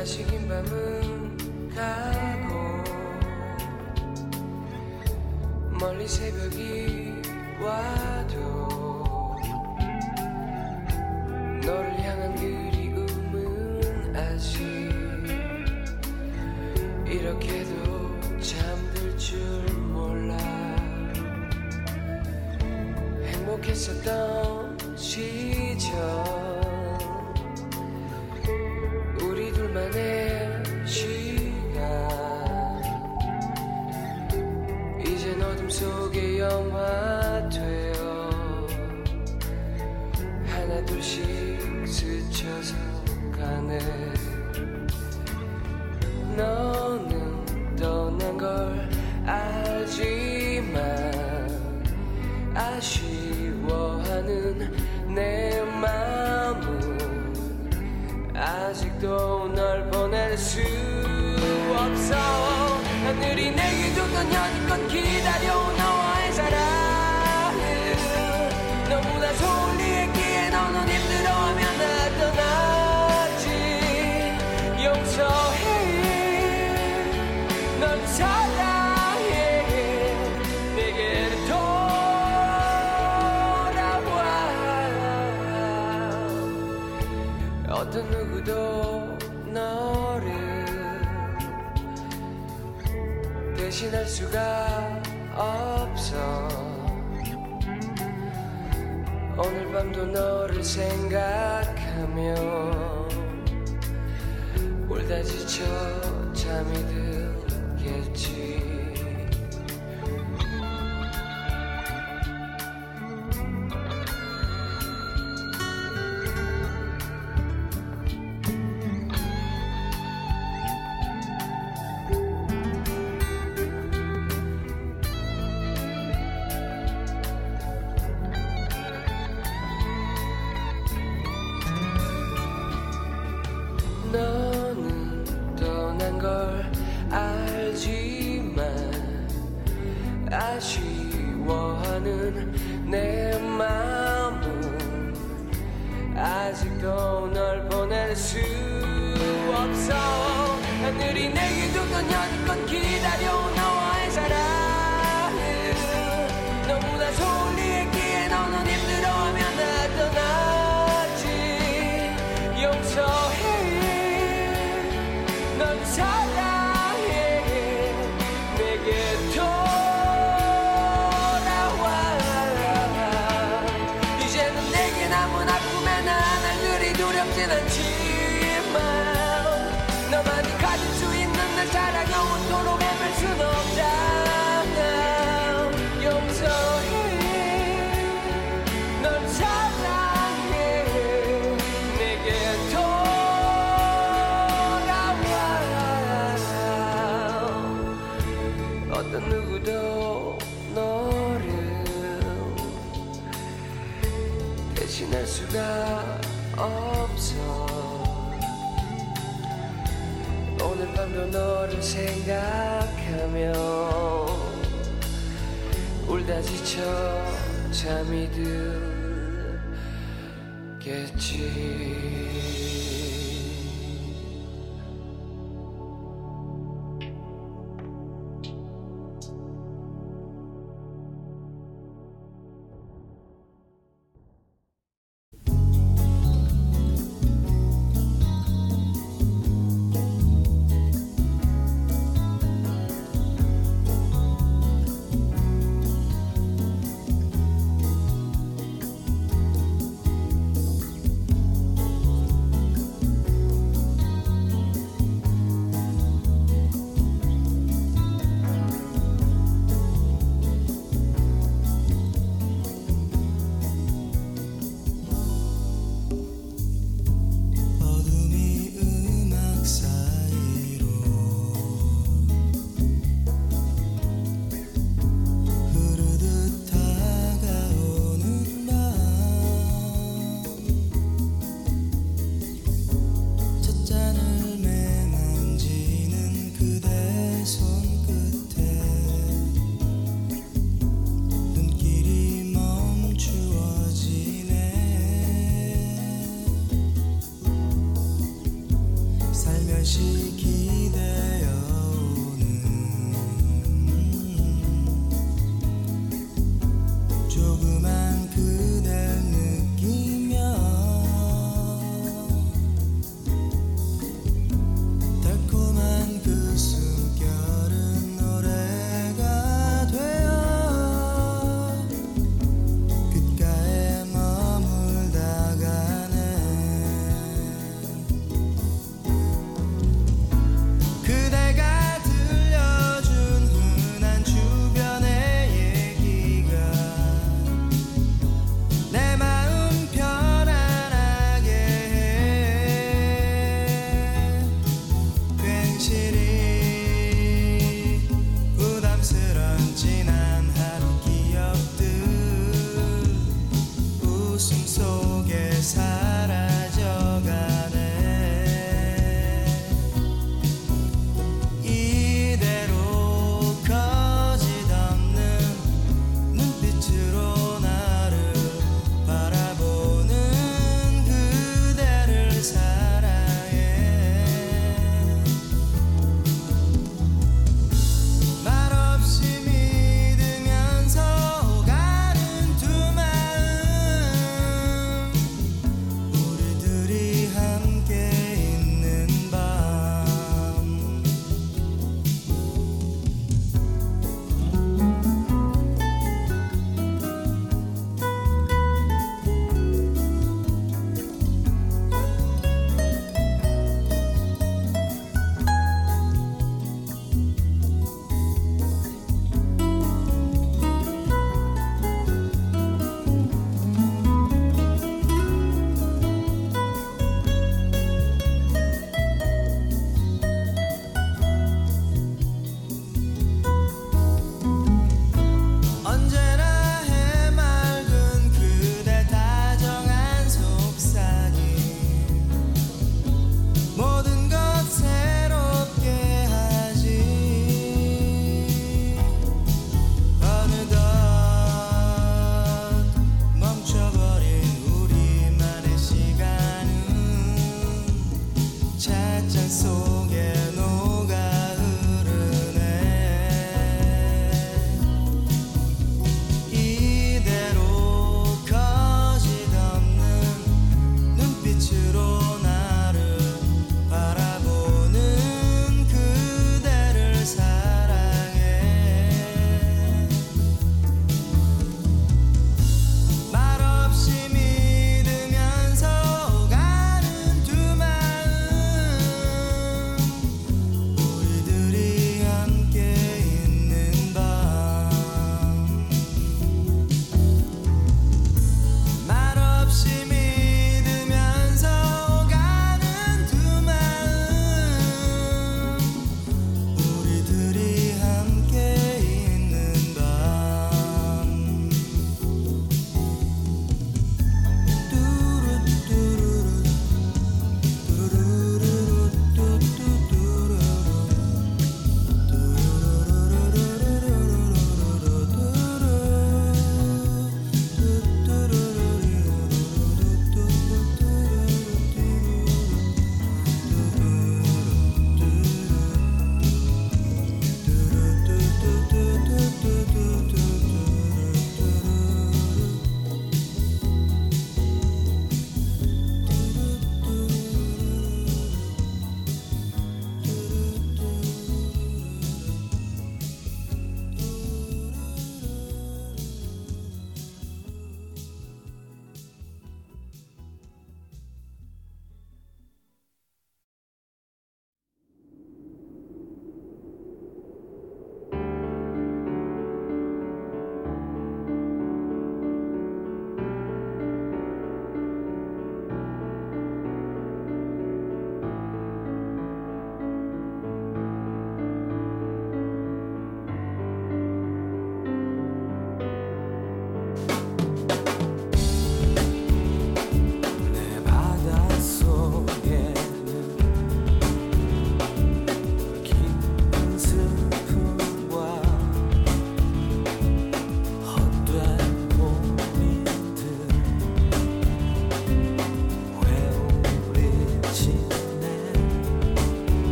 다시긴 밤은 가고 멀리 새벽이 와도 어떤 누구도 너를 대신할 수가 없어. 오늘 밤도 너를 생각하며 울다 지쳐 잠이 들 밤도 너를 생각하며 울다 지쳐 잠이 들겠지.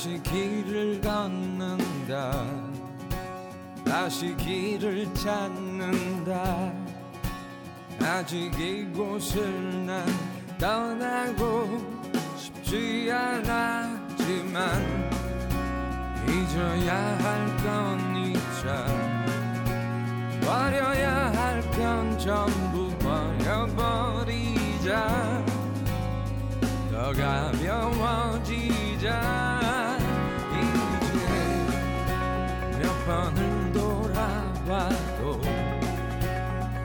다시 길을 걷는다. 다시 길을 찾는다. 아직 이곳을 난 떠나고 싶지 않았지만 잊어야 할건 잊자. 버려야 할 건 전부 버려버리자. 더 가벼워지자 번을 돌아봐도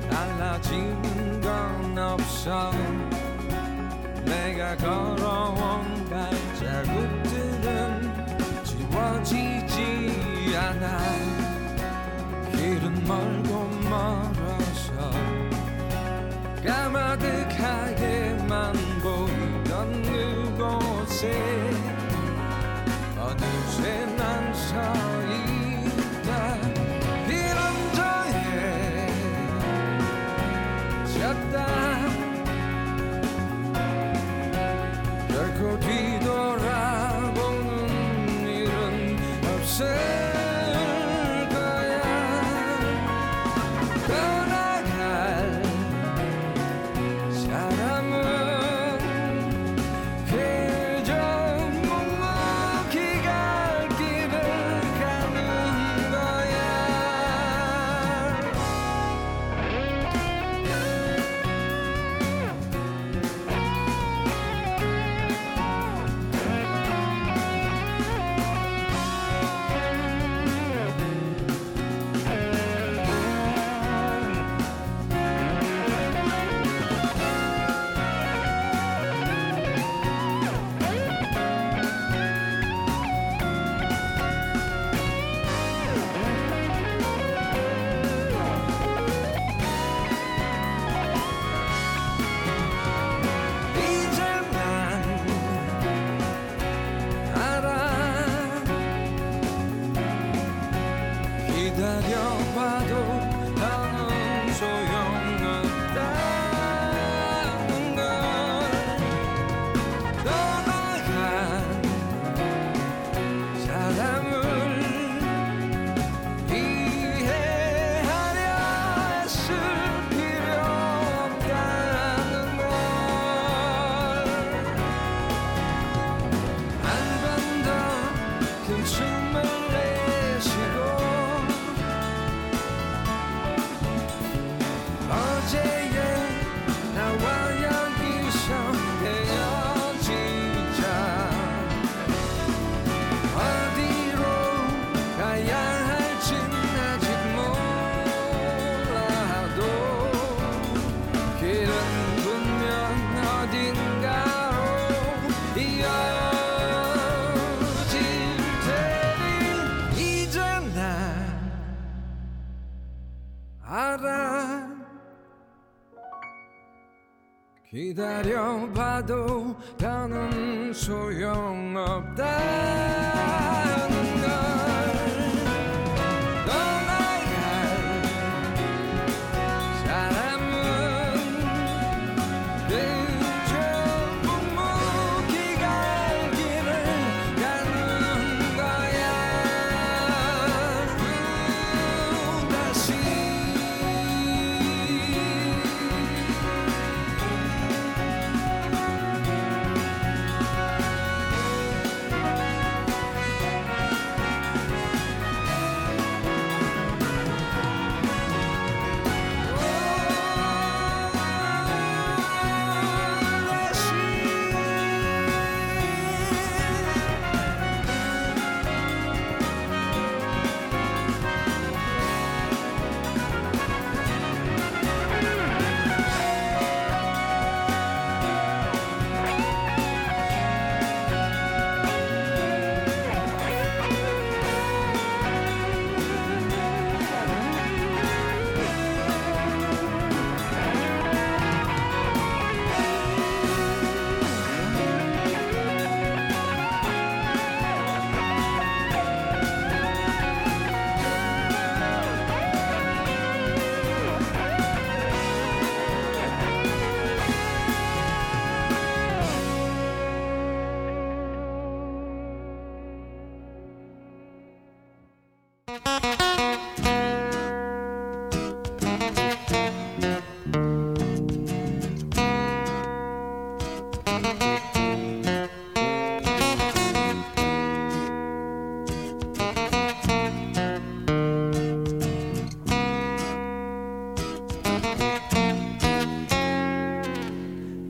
달라진 건 없어 내가 걸어온 발자국들은 지워지지 않아. 길은 멀고 멀어서 까마득하게만 보이던 그곳에 어느새 난서 기다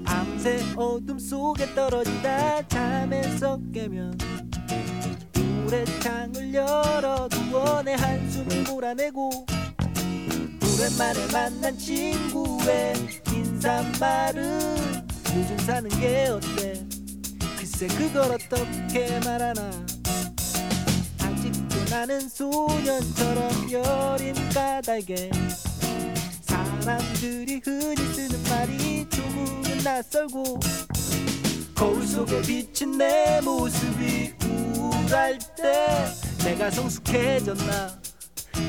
밤새 어둠 속에 떨어지다. 잠에서 깨면 모래창을 열어 두원의 한숨을 몰아내고 오랜만에 만난 친구의 인사말은 요즘 사는 게 어때? 글쎄 그걸 어떻게 말하나? 아직도 나는 소년처럼 여린 까닭에 사람들이 흔히 쓰는 말이 조금은 낯설고 거울 속에 비친 내 모습이 우울할 때 내가 성숙해졌나?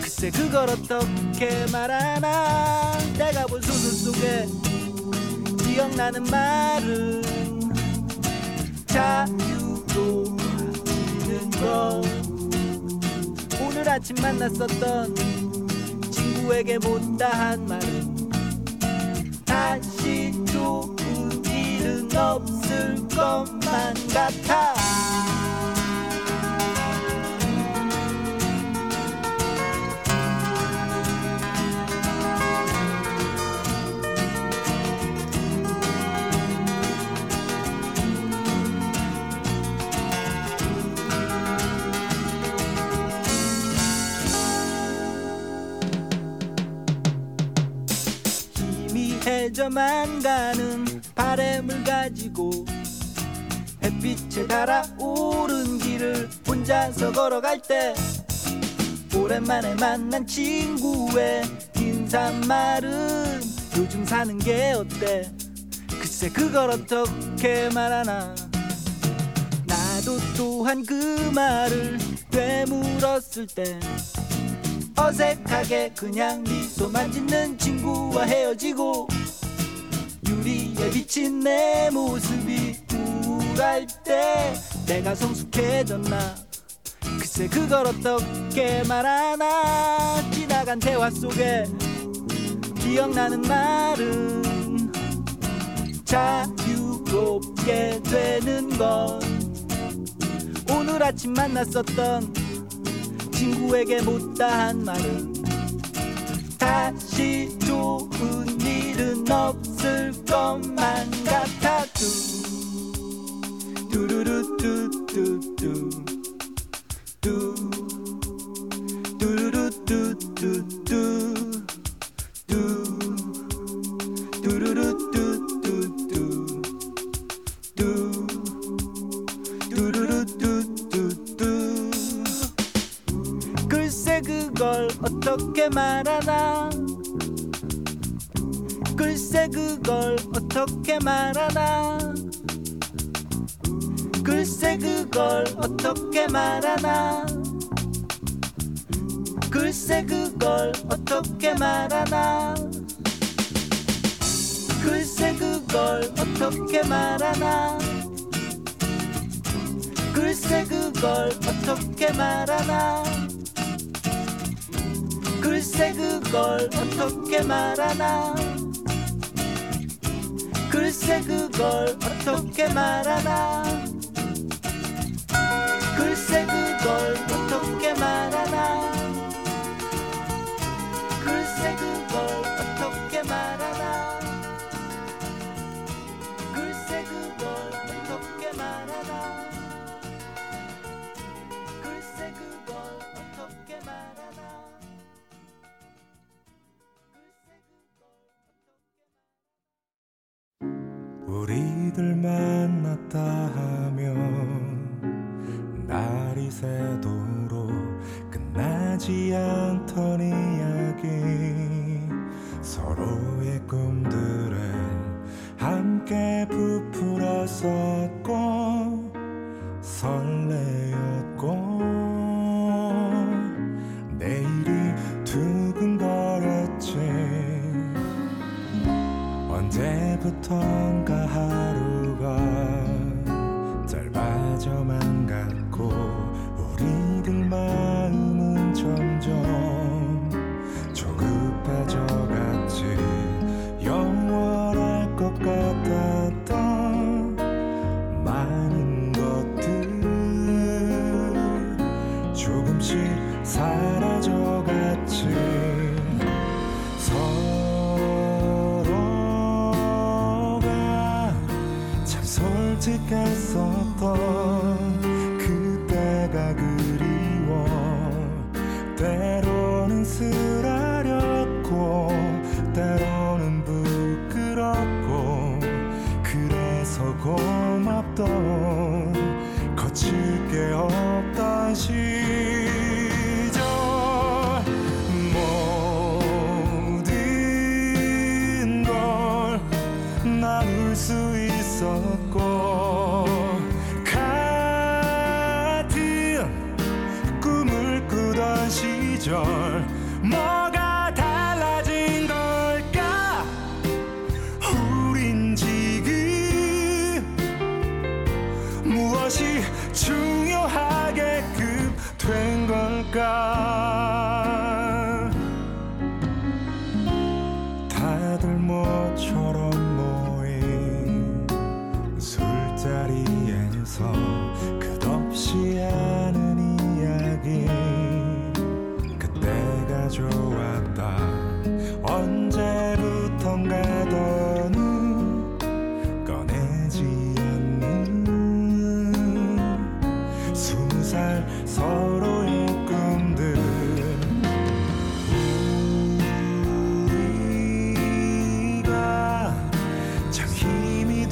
글쎄 그걸 어떻게 말하나? 내가 본 소설 속에 기억나는 말은 자유로 하는 것 오늘 아침 만났었던 친구에게 못다한 말은 다시 좋은 일은 없을 것만 같아 해져만 가는 바램을 가지고 햇빛에 달아오른 길을 혼자서 걸어갈 때 오랜만에 만난 친구의 인사말은 요즘 사는 게 어때? 글쎄 그걸 어떻게 말하나? 나도 또한 그 말을 되물었을 때 어색하게 그냥 미소만 짓는 친구와 헤어지고 유리에 비친 내 모습이 우울할 때 내가 성숙해졌나? 글쎄 그걸 어떻게 말하나? 지나간 대화 속에 기억나는 말은 자유롭게 되는 것. 오늘 아침 만났었던 친구에게 못다 한 말은 다시 좋은 일은 없을 것만 같아 뚜 두루루 뚜뚜뚜 뚜 두루루 뚜뚜뚜 뚜 어떻게 말하나? 글쎄 그걸 어떻게 말하나? 글쎄 그걸 어떻게 말하나? 글쎄 그걸 어떻게 말하나? 글쎄 그걸 어떻게 말하나? 글쎄 그걸 어떻게 말하나 글쎄 그걸 어떻게 말하나. 글쎄 그걸 어떻게 말하나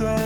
힘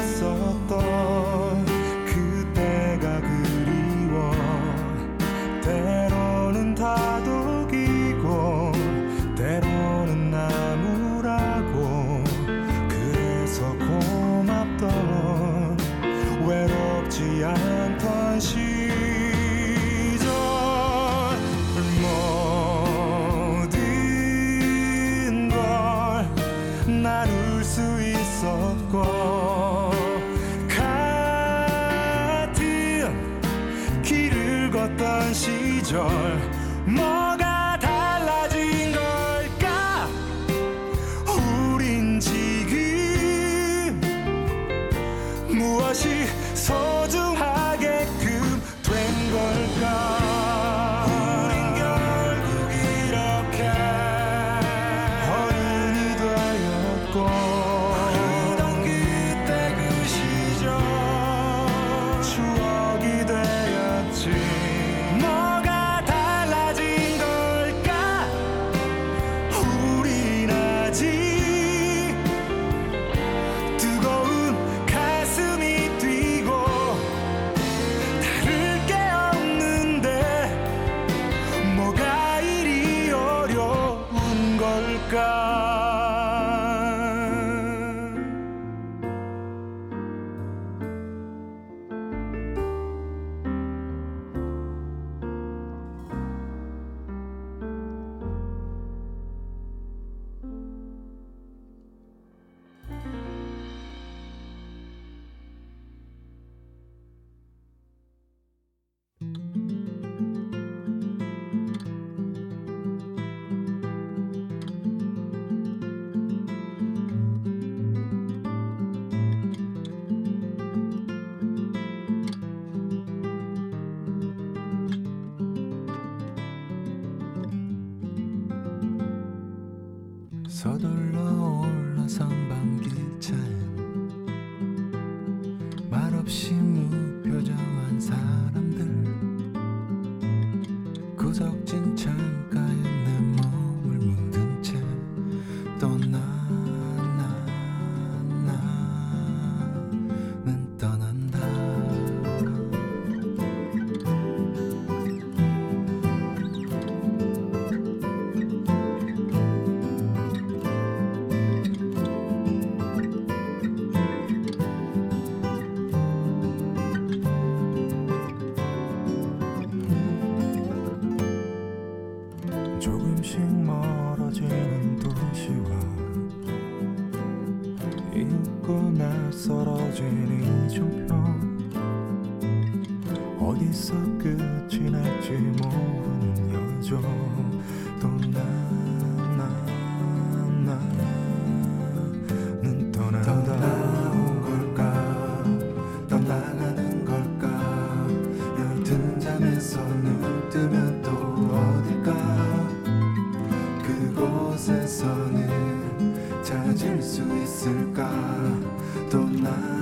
있을까? 또나 나,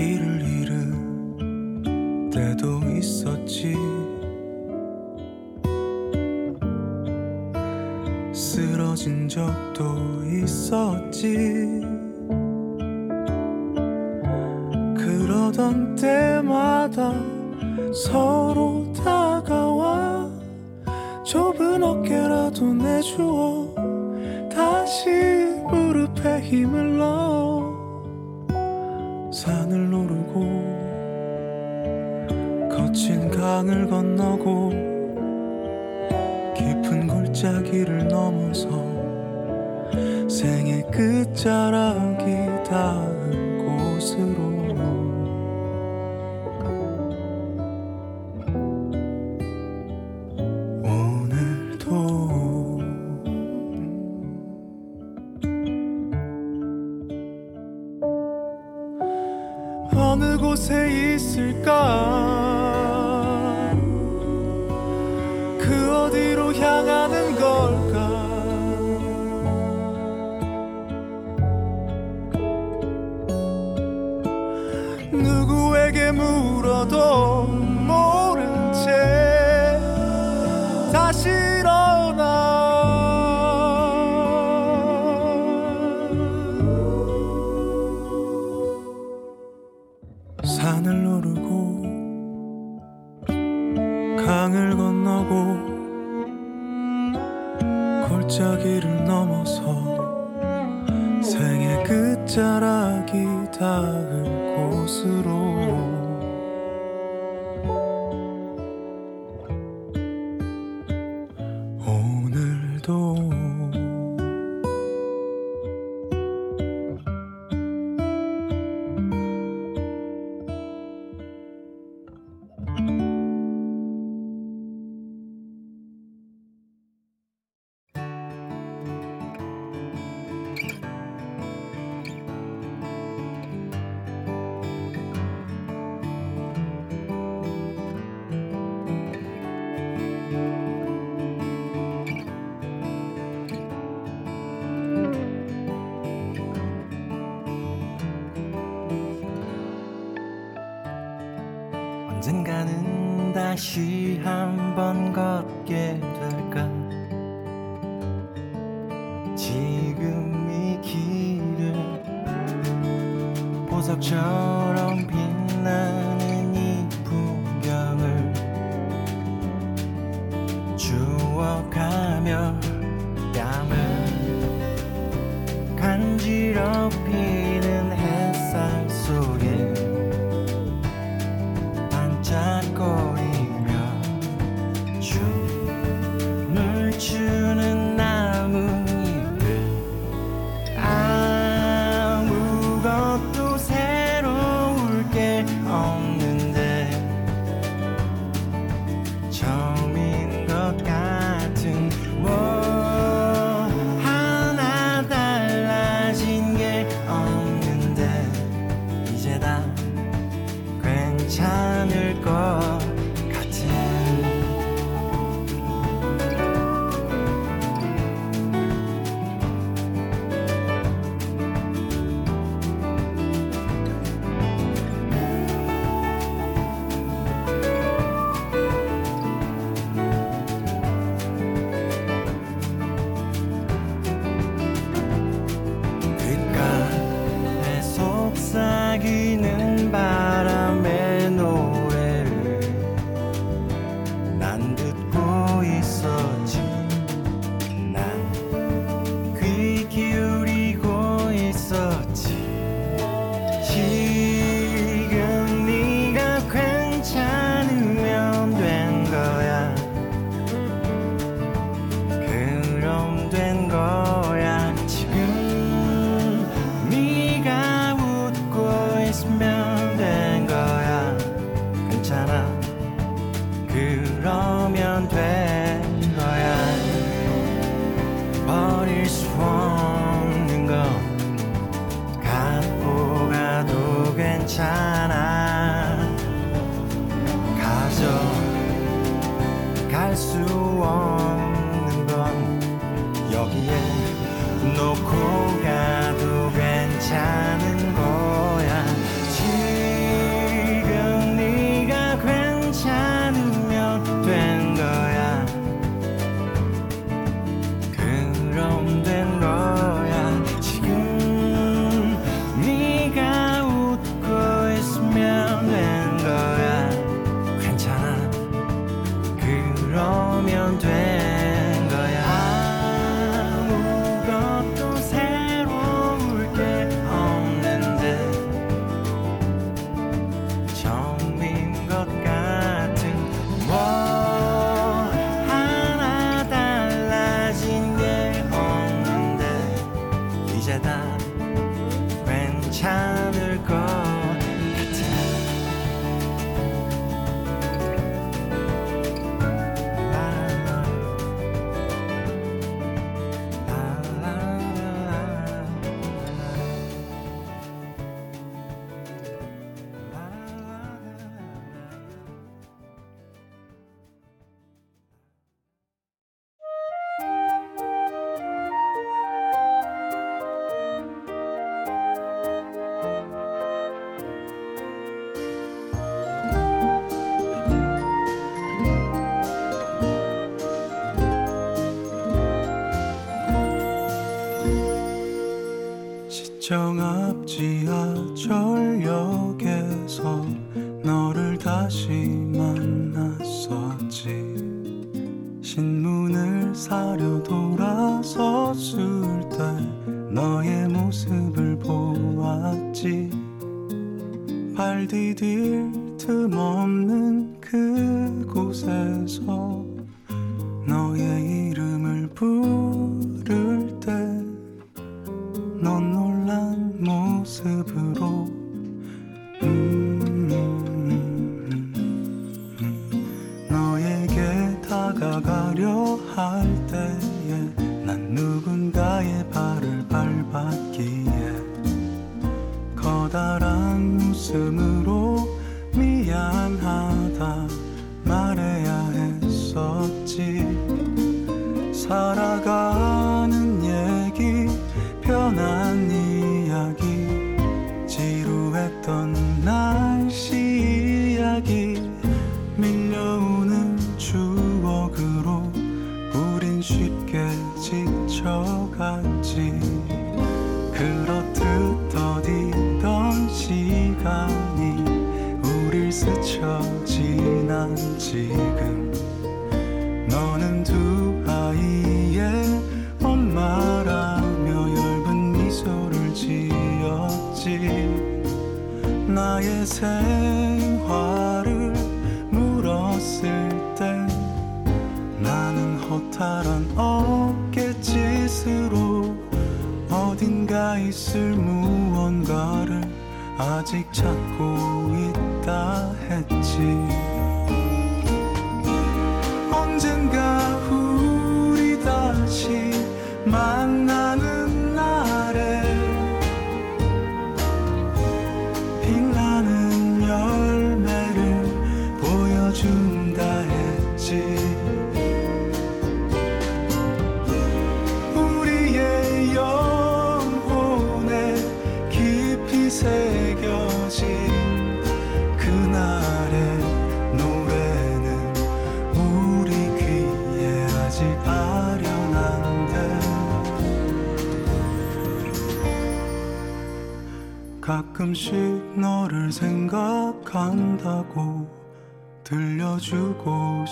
길을 잃을 때도 있었지. 쓰러진 적도 있었지. 그러던 때마다 서로 다가와 좁은 어깨라도 내주어 다시 무릎에 힘을 땅을 건너고 깊은 골짜기를 넘어서 생의 끝자락이 다 자락이 닿은 곳으로. 발 디딜 틈 없는 그곳에서 너의 이름을 부를 때넌 가끔씩 너를 생각한다고 들려주고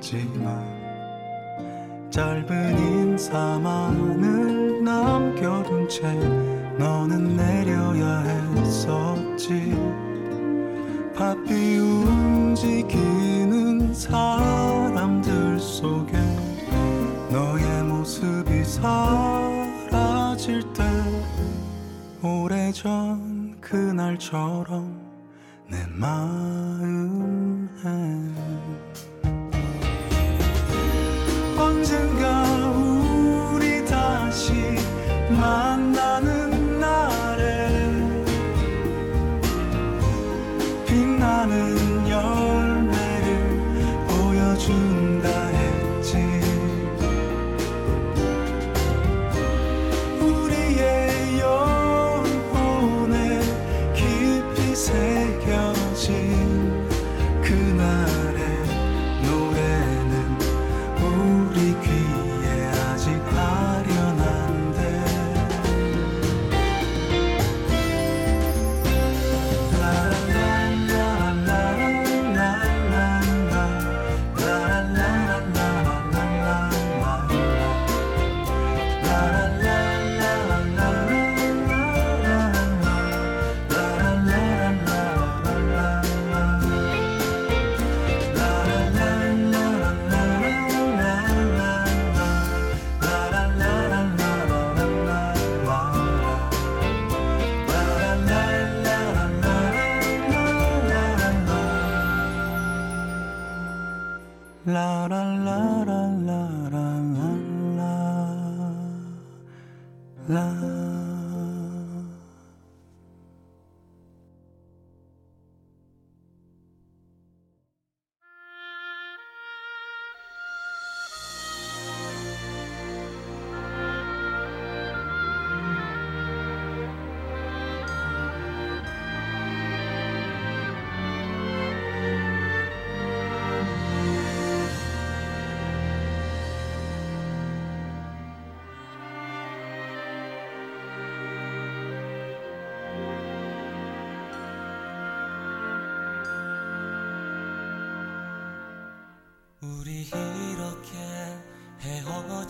싶었지만 짧은 인사만을 남겨둔 채 너는 내려야 했었지. 바삐 오래전 그날처럼 내 마음 에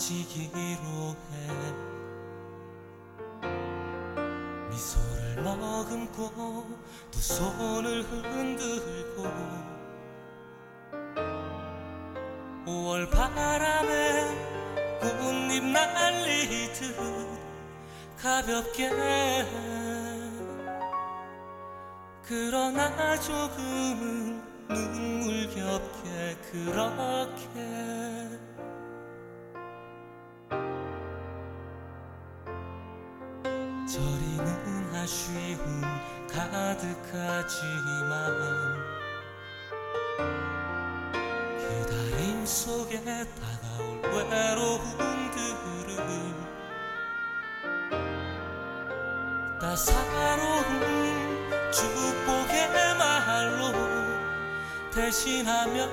헤어지기로 해. 미소를 머금고 두 손을 흔들고 5월 바람에 꽃잎 날리듯 가볍게 그러나 조금은 눈물 겹게 그렇게 가득하지만 기다림 속에 다가올 외로움들은 따사로운 축복의 말로 대신하며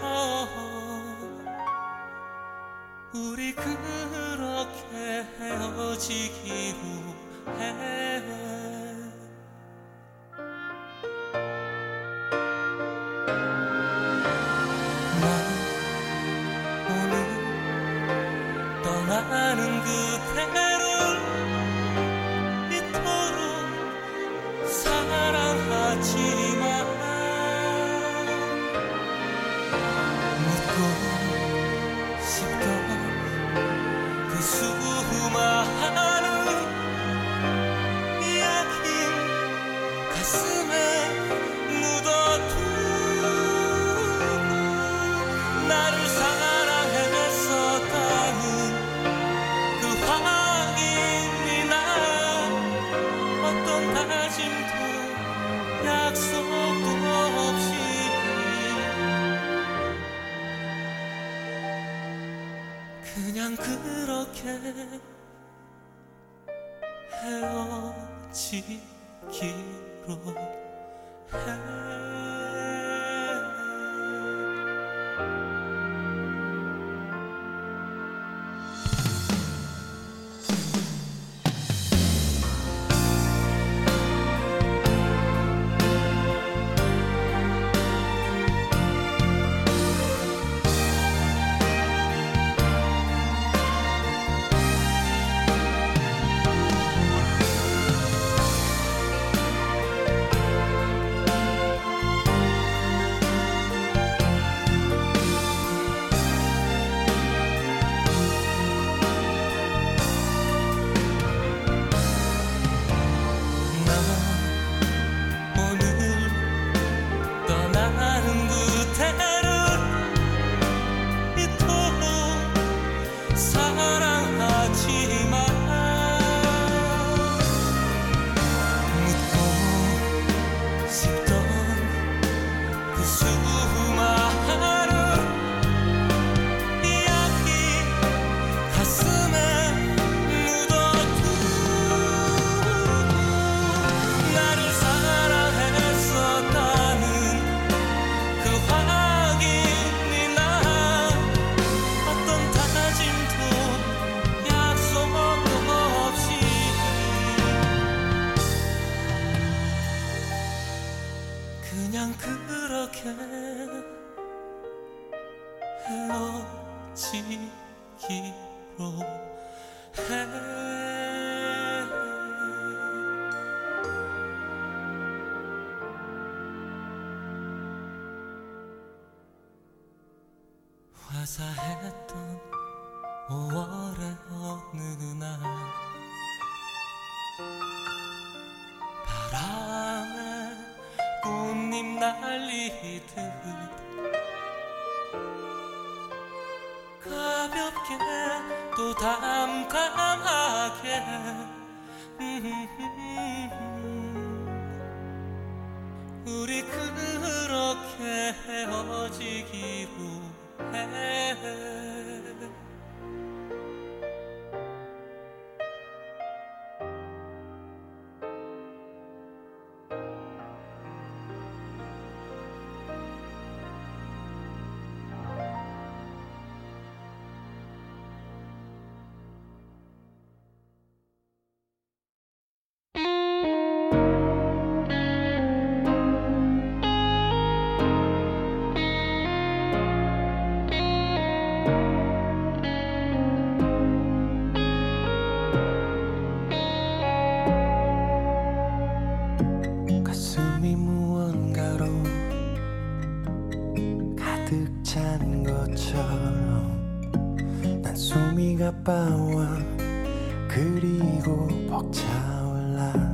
우리 그렇게 헤어지기로 해. 다짐도 약속 없이. 그냥 그렇게 헤어지기로 해 것처럼 난 숨이 가빠와 그리고 벅차올라.